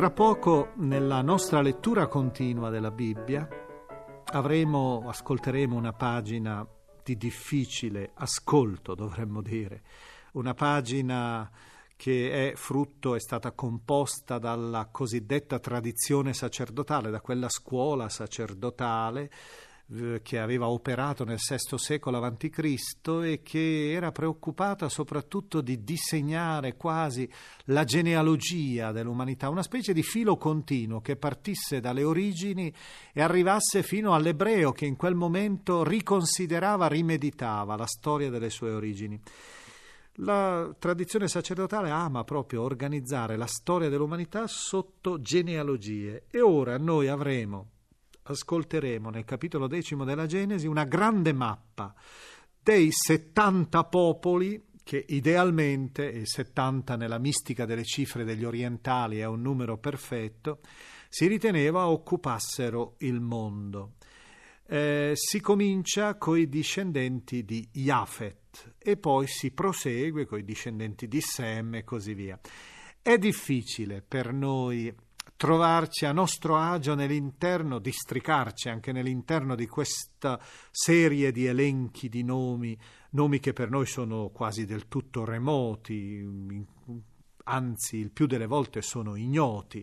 Tra poco, nella nostra lettura continua della Bibbia, avremo, ascolteremo una pagina di difficile ascolto, dovremmo dire, una pagina che è frutto, è stata composta dalla cosiddetta tradizione sacerdotale, da quella scuola sacerdotale eh, che aveva operato nel VI secolo a.C. e che era preoccupata soprattutto di disegnare quasi la genealogia dell'umanità, una specie di filo continuo che partisse dalle origini e arrivasse fino all'ebreo che in quel momento riconsiderava, rimeditava la storia delle sue origini. La tradizione sacerdotale ama proprio organizzare la storia dell'umanità sotto genealogie e ora noi avremo ascolteremo nel capitolo decimo della Genesi una grande mappa dei 70 popoli che idealmente, e 70 nella mistica delle cifre degli orientali è un numero perfetto, si riteneva occupassero il mondo. Eh, si comincia coi discendenti di Jafet e poi si prosegue coi discendenti di Sem e così via. È difficile per noi trovarci a nostro agio nell'interno, districarci anche nell'interno di questa serie di elenchi di nomi, nomi che per noi sono quasi del tutto remoti, anzi il più delle volte sono ignoti.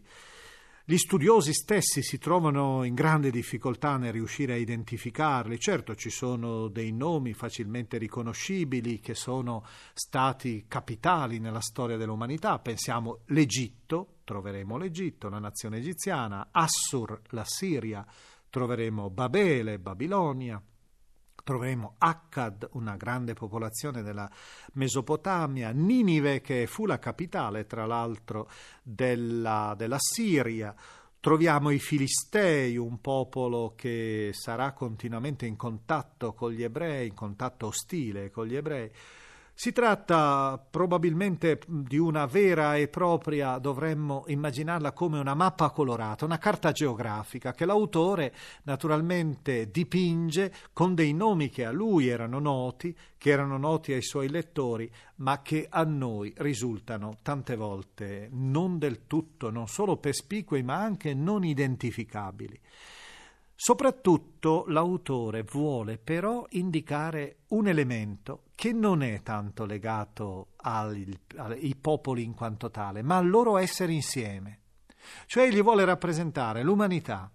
Gli studiosi stessi si trovano in grande difficoltà nel riuscire a identificarli. Certo, ci sono dei nomi facilmente riconoscibili che sono stati capitali nella storia dell'umanità. Pensiamo l'Egitto, troveremo l'Egitto, la nazione egiziana, Assur, la Siria, troveremo Babele, Babilonia troveremo Akkad, una grande popolazione della Mesopotamia, Ninive che fu la capitale tra l'altro della, della Siria, troviamo i Filistei, un popolo che sarà continuamente in contatto con gli ebrei, in contatto ostile con gli ebrei. Si tratta probabilmente di una vera e propria, dovremmo immaginarla come una mappa colorata, una carta geografica che l'autore naturalmente dipinge con dei nomi che a lui erano noti, che erano noti ai suoi lettori, ma che a noi risultano tante volte non del tutto, non solo perspicui, ma anche non identificabili. Soprattutto l'autore vuole però indicare un elemento che non è tanto legato ai, popoli in quanto tale, ma al loro essere insieme. Cioè egli vuole rappresentare l'umanità,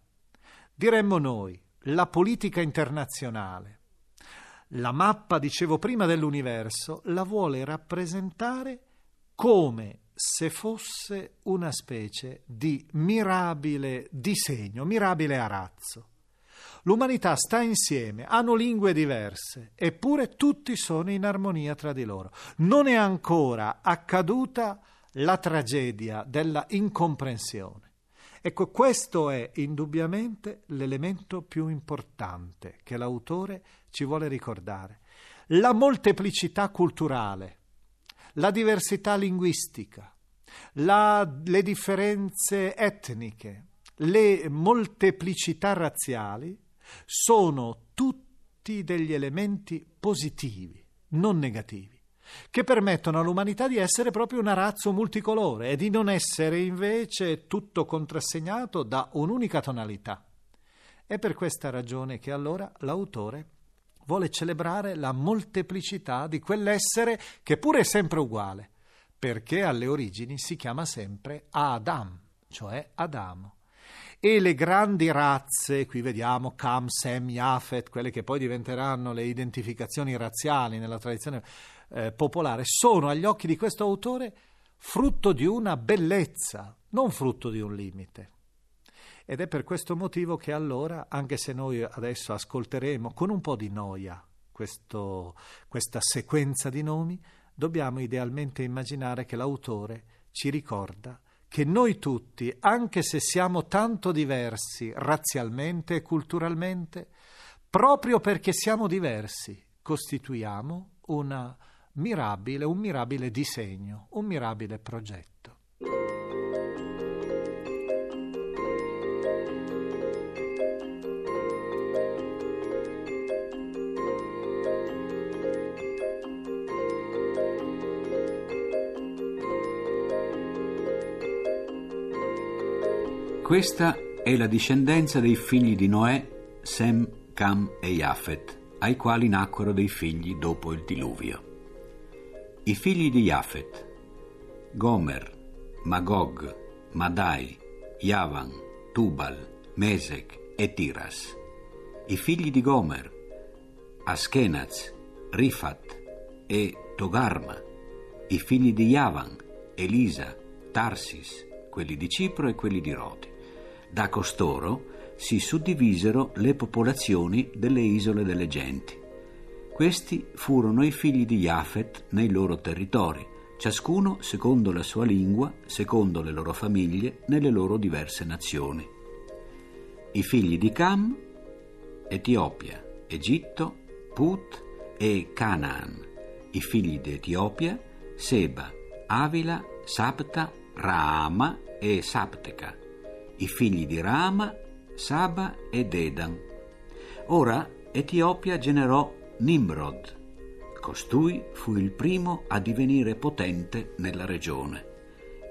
diremmo noi, la politica internazionale. La mappa, dicevo prima, dell'universo la vuole rappresentare come se fosse una specie di mirabile disegno, mirabile arazzo. L'umanità sta insieme, hanno lingue diverse, eppure tutti sono in armonia tra di loro. Non è ancora accaduta la tragedia della incomprensione. Ecco, questo è indubbiamente l'elemento più importante che l'autore ci vuole ricordare. La molteplicità culturale, la diversità linguistica, la, le differenze etniche, le molteplicità razziali sono tutti degli elementi positivi, non negativi, che permettono all'umanità di essere proprio un arazzo multicolore e di non essere invece tutto contrassegnato da un'unica tonalità. È per questa ragione che allora l'autore vuole celebrare la molteplicità di quell'essere che pure è sempre uguale, perché alle origini si chiama sempre Adam, cioè Adamo e le grandi razze, qui vediamo Cam, Sem, Yafet, quelle che poi diventeranno le identificazioni razziali nella tradizione eh, popolare, sono agli occhi di questo autore frutto di una bellezza, non frutto di un limite. Ed è per questo motivo che allora, anche se noi adesso ascolteremo con un po' di noia questo, questa sequenza di nomi, dobbiamo idealmente immaginare che l'autore ci ricorda che noi tutti, anche se siamo tanto diversi razzialmente e culturalmente, proprio perché siamo diversi, costituiamo una mirabile, un mirabile disegno, un mirabile progetto. Questa è la discendenza dei figli di Noè, Sem, Cam e Jafet, ai quali nacquero dei figli dopo il diluvio. I figli di Jafet, Gomer, Magog, Madai, Yavan, Tubal, Mesec e Tiras. I figli di Gomer, Askenaz, Rifat e Togarma. I figli di Yavan, Elisa, Tarsis, quelli di Cipro e quelli di Rodi. Da costoro si suddivisero le popolazioni delle isole delle genti. Questi furono i figli di Jafet nei loro territori, ciascuno secondo la sua lingua, secondo le loro famiglie, nelle loro diverse nazioni. I figli di Cam, Etiopia, Egitto, Put e Canaan. I figli di Etiopia, Seba, Avila, Sapta, Raama e Sapteca i figli di Rama, Saba e Dedan. Ora Etiopia generò Nimrod. Costui fu il primo a divenire potente nella regione.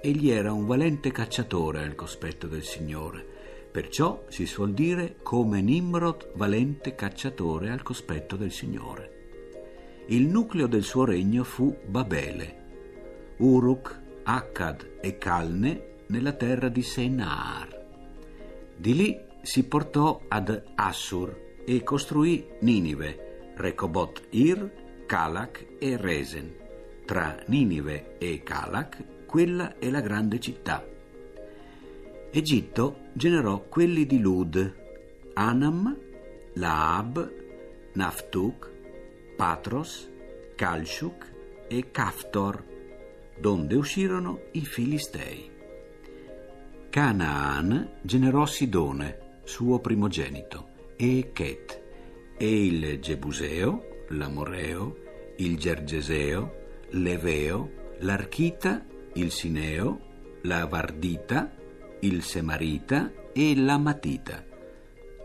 Egli era un valente cacciatore al cospetto del Signore. Perciò si suol dire come Nimrod valente cacciatore al cospetto del Signore. Il nucleo del suo regno fu Babele. Uruk, Akkad e Calne nella terra di Senar. Di lì si portò ad Assur e costruì Ninive, Recobot Ir, Calach e Resen. Tra Ninive e Calach, quella è la grande città. Egitto generò quelli di Lud, Anam, Laab, Naftuk, Patros, Kalshuk e Kaftor, donde uscirono i Filistei. Canaan generò Sidone, suo primogenito, e Chet, e il Gebuseo, l'Amoreo, il Gergeseo, l'Eveo, l'Archita, il Sineo, la Vardita, il Semarita e l'Amatita.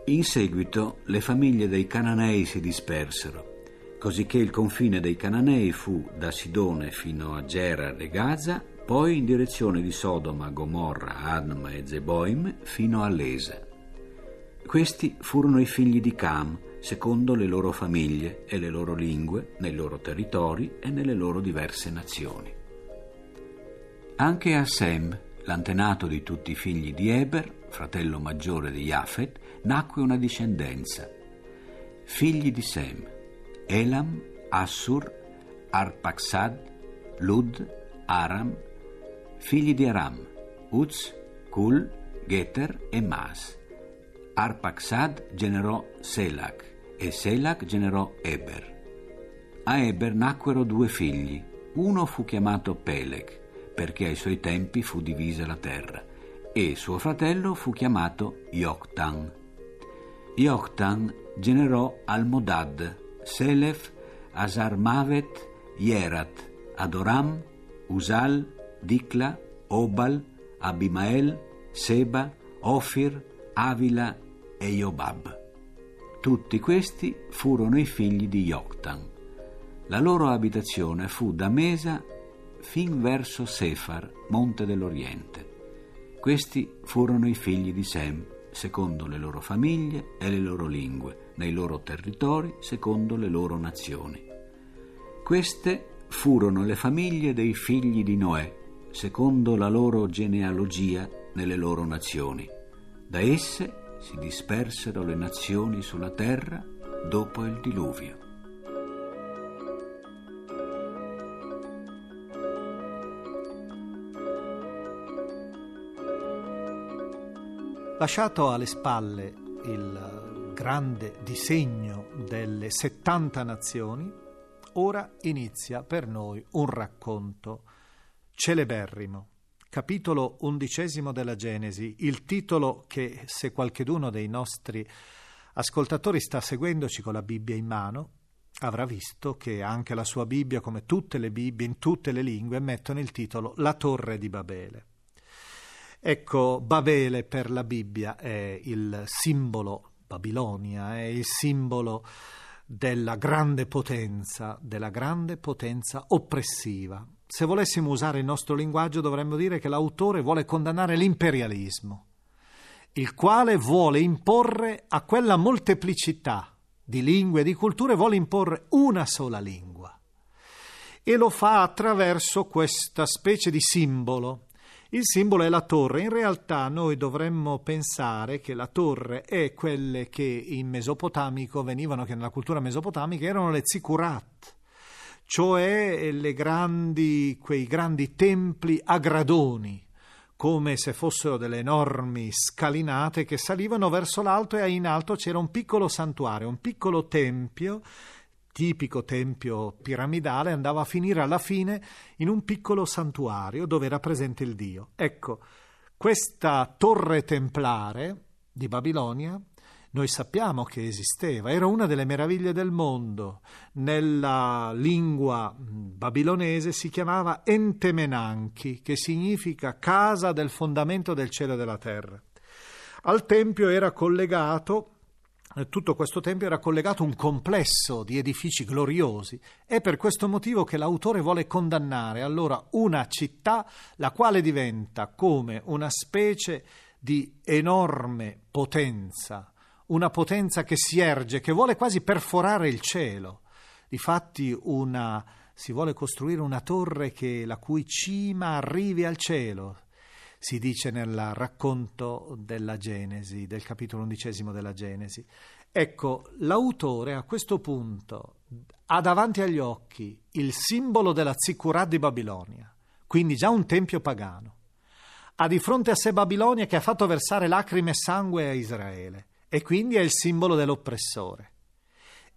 In seguito le famiglie dei Cananei si dispersero, cosicché il confine dei Cananei fu da Sidone fino a Gerar e Gaza poi in direzione di Sodoma, Gomorra, Adma e Zeboim fino a Lesa. Questi furono i figli di Cam, secondo le loro famiglie e le loro lingue, nei loro territori e nelle loro diverse nazioni. Anche a Sem, l'antenato di tutti i figli di Eber, fratello maggiore di Jafet, nacque una discendenza. Figli di Sem, Elam, Assur, Arpaxad, Lud, Aram, figli di Aram, Uz, Kul, Geter e Mas. Arpaxad generò Selach e Selach generò Eber. A Eber nacquero due figli. Uno fu chiamato Peleg, perché ai suoi tempi fu divisa la terra, e suo fratello fu chiamato Yoktan. Yoktan generò Almodad, Selef, Asarmavet, Yerat, Adoram, Usal, Dicla, Obal, Abimael, Seba, Ofir, Avila e Iobab. Tutti questi furono i figli di Yoktan. La loro abitazione fu da Mesa fin verso Sefar, monte dell'Oriente. Questi furono i figli di Sem, secondo le loro famiglie e le loro lingue, nei loro territori, secondo le loro nazioni. Queste furono le famiglie dei figli di Noè, secondo la loro genealogia nelle loro nazioni. Da esse si dispersero le nazioni sulla terra dopo il diluvio. Lasciato alle spalle il grande disegno delle 70 nazioni, ora inizia per noi un racconto celeberrimo capitolo undicesimo della Genesi, il titolo che se qualcheduno dei nostri ascoltatori sta seguendoci con la Bibbia in mano, avrà visto che anche la sua Bibbia, come tutte le Bibbie in tutte le lingue, mettono il titolo La torre di Babele. Ecco, Babele per la Bibbia è il simbolo, Babilonia è il simbolo della grande potenza, della grande potenza oppressiva. Se volessimo usare il nostro linguaggio dovremmo dire che l'autore vuole condannare l'imperialismo, il quale vuole imporre a quella molteplicità di lingue e di culture, vuole imporre una sola lingua. E lo fa attraverso questa specie di simbolo il simbolo è la torre. In realtà noi dovremmo pensare che la torre è quelle che in mesopotamico venivano, che nella cultura mesopotamica erano le zikurat, cioè grandi, quei grandi templi a gradoni, come se fossero delle enormi scalinate che salivano verso l'alto e in alto c'era un piccolo santuario, un piccolo tempio tipico tempio piramidale andava a finire alla fine in un piccolo santuario dove era presente il dio. Ecco, questa torre templare di Babilonia noi sappiamo che esisteva, era una delle meraviglie del mondo. Nella lingua babilonese si chiamava Entemenanchi, che significa casa del fondamento del cielo e della terra. Al tempio era collegato eh, tutto questo tempio era collegato un complesso di edifici gloriosi. È per questo motivo che l'autore vuole condannare allora una città la quale diventa come una specie di enorme potenza, una potenza che si erge, che vuole quasi perforare il cielo. Difatti una, si vuole costruire una torre che, la cui cima arrivi al cielo, si dice nel racconto della Genesi, del capitolo undicesimo della Genesi. Ecco, l'autore a questo punto ha davanti agli occhi il simbolo della Zikurat di Babilonia, quindi già un tempio pagano. Ha di fronte a sé Babilonia che ha fatto versare lacrime e sangue a Israele e quindi è il simbolo dell'oppressore.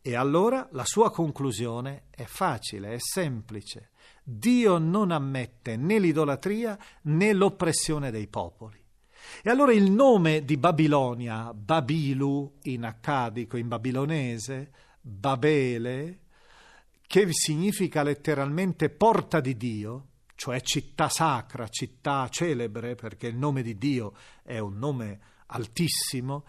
E allora la sua conclusione è facile, è semplice. Dio non ammette né l'idolatria né l'oppressione dei popoli. E allora il nome di Babilonia, Babilu in accadico, in babilonese, Babele, che significa letteralmente porta di Dio, cioè città sacra, città celebre, perché il nome di Dio è un nome altissimo,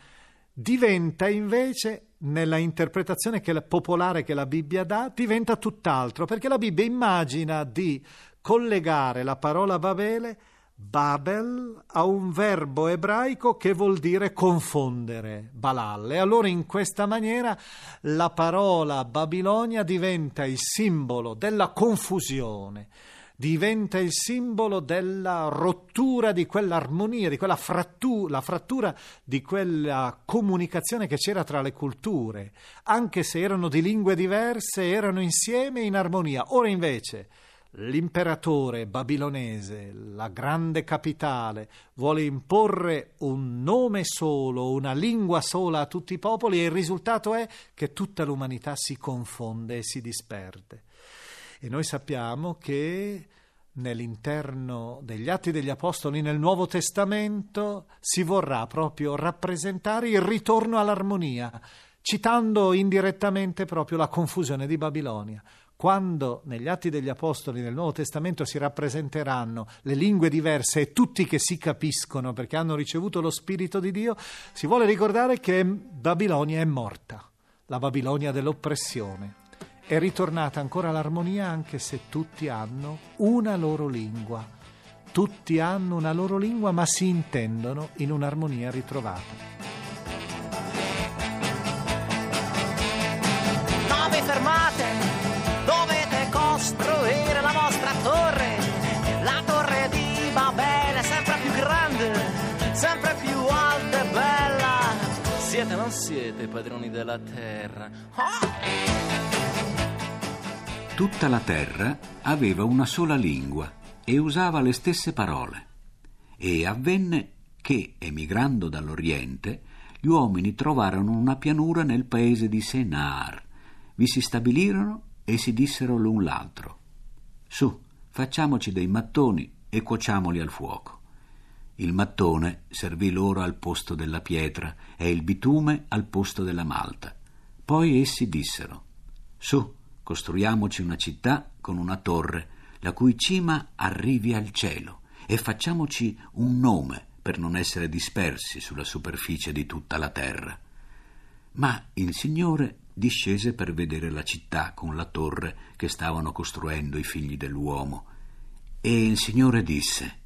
diventa invece, nella interpretazione che popolare che la Bibbia dà, diventa tutt'altro, perché la Bibbia immagina di collegare la parola Babele Babel ha un verbo ebraico che vuol dire confondere, balal. E allora in questa maniera la parola Babilonia diventa il simbolo della confusione, diventa il simbolo della rottura di quell'armonia, di quella frattura, la frattura di quella comunicazione che c'era tra le culture, anche se erano di lingue diverse, erano insieme in armonia. Ora invece l'imperatore babilonese, la grande capitale, vuole imporre un nome solo, una lingua sola a tutti i popoli e il risultato è che tutta l'umanità si confonde e si disperde. E noi sappiamo che nell'interno degli Atti degli Apostoli nel Nuovo Testamento si vorrà proprio rappresentare il ritorno all'armonia, citando indirettamente proprio la confusione di Babilonia quando negli Atti degli Apostoli nel Nuovo Testamento si rappresenteranno le lingue diverse e tutti che si capiscono perché hanno ricevuto lo Spirito di Dio, si vuole ricordare che Babilonia è morta, la Babilonia dell'oppressione. È ritornata ancora l'armonia anche se tutti hanno una loro lingua. Tutti hanno una loro lingua ma si intendono in un'armonia ritrovata. Nove fermate costruire la vostra torre, la torre di Babele, sempre più grande, sempre più alta e bella. Siete o non siete padroni della terra? Oh! Tutta la terra aveva una sola lingua e usava le stesse parole. E avvenne che, emigrando dall'Oriente, gli uomini trovarono una pianura nel paese di Senar. Vi si stabilirono e si dissero l'un l'altro: Su, facciamoci dei mattoni e cuociamoli al fuoco. Il mattone servì loro al posto della pietra e il bitume al posto della malta. Poi essi dissero: Su, costruiamoci una città con una torre, la cui cima arrivi al cielo, e facciamoci un nome per non essere dispersi sulla superficie di tutta la terra. Ma il Signore discese per vedere la città con la torre che stavano costruendo i figli dell'uomo. E il Signore disse: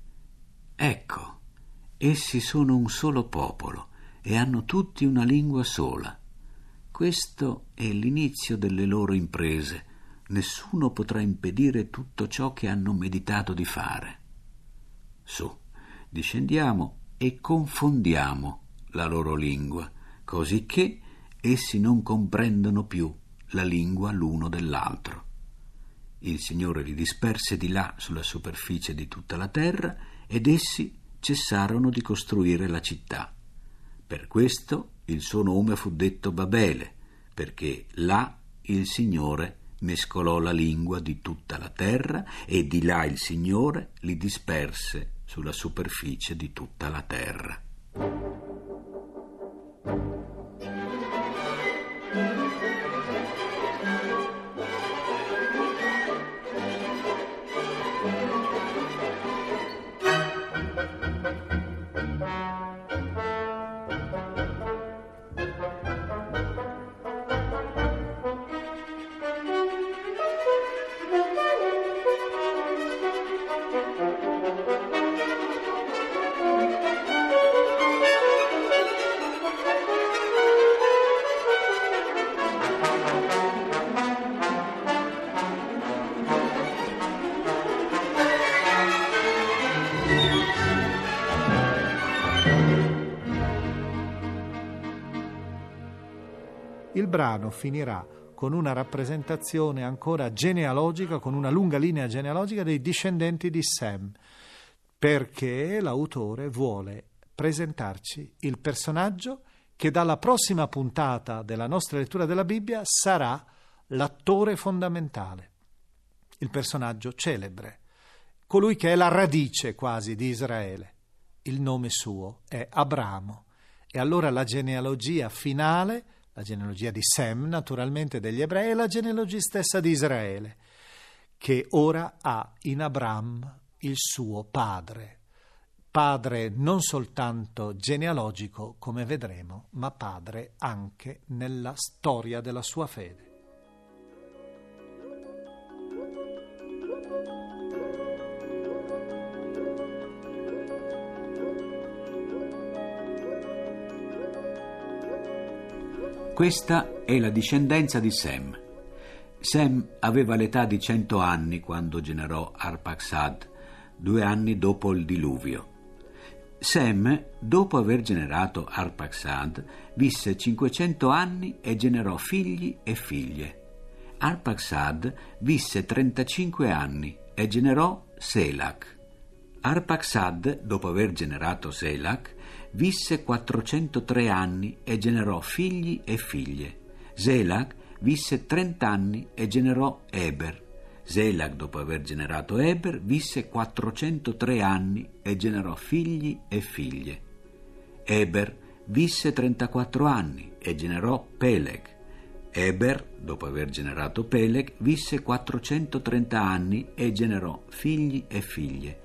Ecco, essi sono un solo popolo e hanno tutti una lingua sola. Questo è l'inizio delle loro imprese. Nessuno potrà impedire tutto ciò che hanno meditato di fare. Su, discendiamo e confondiamo la loro lingua, così che essi non comprendono più la lingua l'uno dell'altro. Il Signore li disperse di là sulla superficie di tutta la terra ed essi cessarono di costruire la città. Per questo il suo nome fu detto Babele, perché là il Signore mescolò la lingua di tutta la terra e di là il Signore li disperse sulla superficie di tutta la terra. Brano finirà con una rappresentazione ancora genealogica, con una lunga linea genealogica dei discendenti di Sem, perché l'autore vuole presentarci il personaggio che dalla prossima puntata della nostra lettura della Bibbia sarà l'attore fondamentale, il personaggio celebre, colui che è la radice quasi di Israele. Il nome suo è Abramo. E allora la genealogia finale la genealogia di Sem, naturalmente degli ebrei, e la genealogia stessa di Israele, che ora ha in Abram il suo padre. Padre non soltanto genealogico, come vedremo, ma padre anche nella storia della sua fede. Questa è la discendenza di Sem. Sem aveva l'età di cento anni quando generò Arpaxad, due anni dopo il diluvio. Sem, dopo aver generato Arpaxad, visse 500 anni e generò figli e figlie. Arpaxad visse 35 anni e generò Selach. Arpaxad, dopo aver generato Selach, visse 403 anni e generò figli e figlie. Zelak visse 30 anni e generò Eber. Zelak, dopo aver generato Eber, visse 403 anni e generò figli e figlie. Eber visse 34 anni e generò Peleg. Eber, dopo aver generato Peleg, visse 430 anni e generò figli e figlie.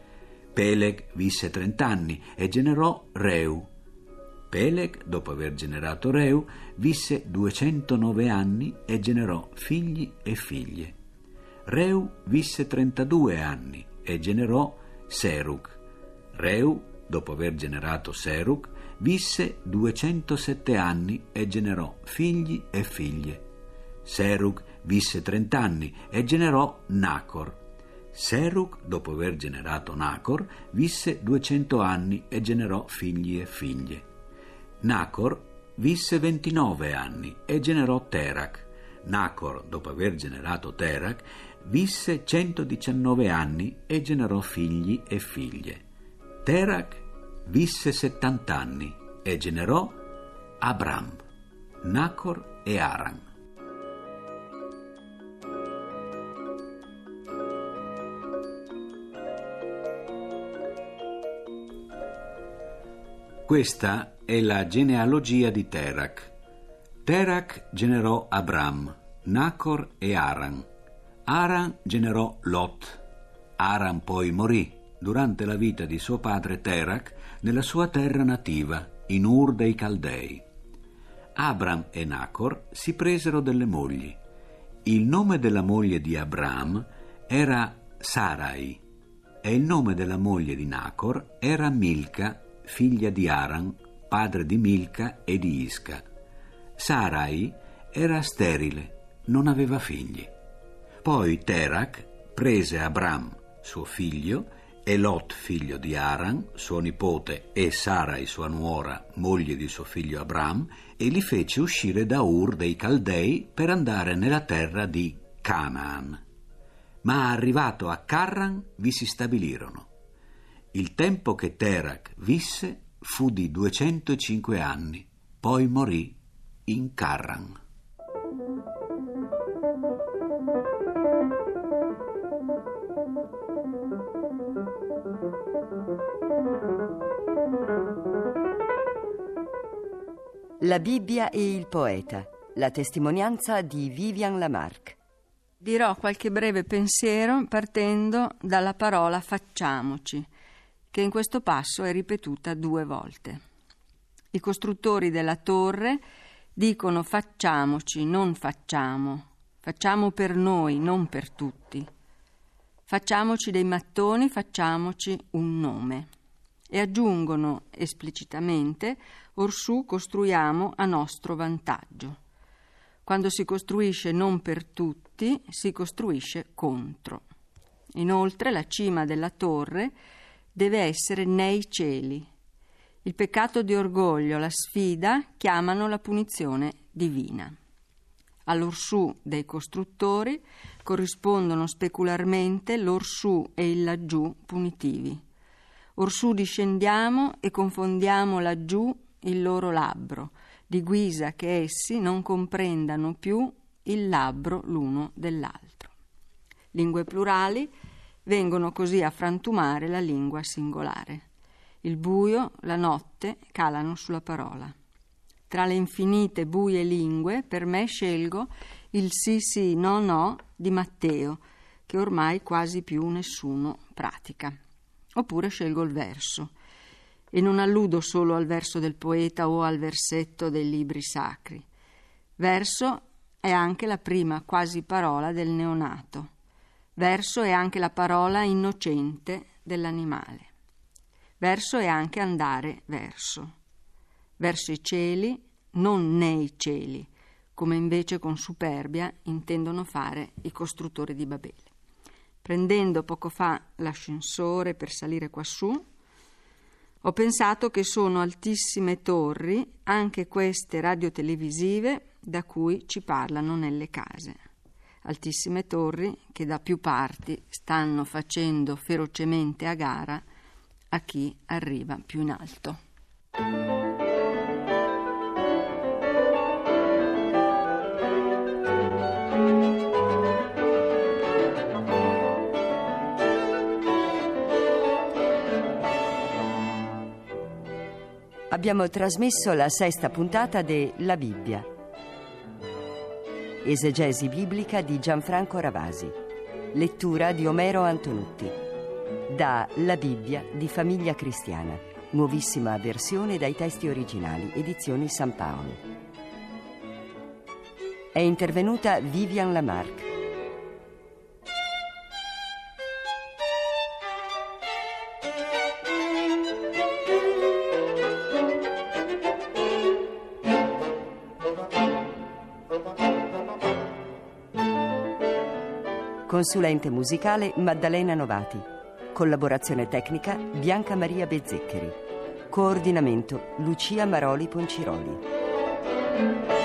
Peleg visse 30 anni e generò Reu. Peleg, dopo aver generato Reu, visse 209 anni e generò figli e figlie. Reu visse 32 anni e generò Serug. Reu, dopo aver generato Serug, visse 207 anni e generò figli e figlie. Serug visse 30 anni e generò Nacor. Serug, dopo aver generato Nacor, visse 200 anni e generò figli e figlie. Nacor visse 29 anni e generò Terak. Nacor, dopo aver generato Terak, visse 119 anni e generò figli e figlie. Terak visse 70 anni e generò Abram, Nacor e Aram. Questa è la genealogia di Terak. Terak generò Abram, Nacor e Aran. Aran generò Lot. Aran poi morì durante la vita di suo padre Terak nella sua terra nativa, in Ur dei Caldei. Abram e Nacor si presero delle mogli. Il nome della moglie di Abram era Sarai e il nome della moglie di Nacor era Milca, figlia di Aran, padre di Milca e di Isca. Sarai era sterile, non aveva figli. Poi Terak prese Abram, suo figlio, e Lot, figlio di Aran, suo nipote, e Sarai, sua nuora, moglie di suo figlio Abram, e li fece uscire da Ur dei Caldei per andare nella terra di Canaan. Ma arrivato a Carran vi si stabilirono. Il tempo che Terak visse fu di 205 anni, poi morì in Carran. La Bibbia e il poeta, la testimonianza di Vivian Lamarck. Dirò qualche breve pensiero partendo dalla parola facciamoci, che in questo passo è ripetuta due volte. I costruttori della torre dicono facciamoci, non facciamo, facciamo per noi, non per tutti. Facciamoci dei mattoni, facciamoci un nome e aggiungono esplicitamente orsù costruiamo a nostro vantaggio. Quando si costruisce non per tutti, si costruisce contro. Inoltre la cima della torre deve essere nei cieli. Il peccato di orgoglio, la sfida, chiamano la punizione divina. All'orsù dei costruttori corrispondono specularmente l'orsù e il laggiù punitivi. Orsù discendiamo e confondiamo laggiù il loro labbro, di guisa che essi non comprendano più il labbro l'uno dell'altro. Lingue plurali vengono così a frantumare la lingua singolare. Il buio, la notte calano sulla parola. Tra le infinite buie lingue, per me scelgo il sì sì no no di Matteo, che ormai quasi più nessuno pratica. Oppure scelgo il verso. E non alludo solo al verso del poeta o al versetto dei libri sacri. Verso è anche la prima quasi parola del neonato. Verso è anche la parola innocente dell'animale. Verso è anche andare verso. Verso i cieli, non nei cieli, come invece con superbia intendono fare i costruttori di Babele. Prendendo poco fa l'ascensore per salire quassù, ho pensato che sono altissime torri anche queste radiotelevisive da cui ci parlano nelle case. Altissime torri che da più parti stanno facendo ferocemente a gara a chi arriva più in alto. abbiamo trasmesso la sesta puntata de La Bibbia. Esegesi biblica di Gianfranco Ravasi. Lettura di Omero Antonutti. Da La Bibbia di Famiglia Cristiana. Nuovissima versione dai testi originali, edizioni San Paolo. È intervenuta Vivian Lamarck. Consulente musicale Maddalena Novati. Collaborazione tecnica Bianca Maria Bezzeccheri. Coordinamento Lucia Maroli Ponciroli.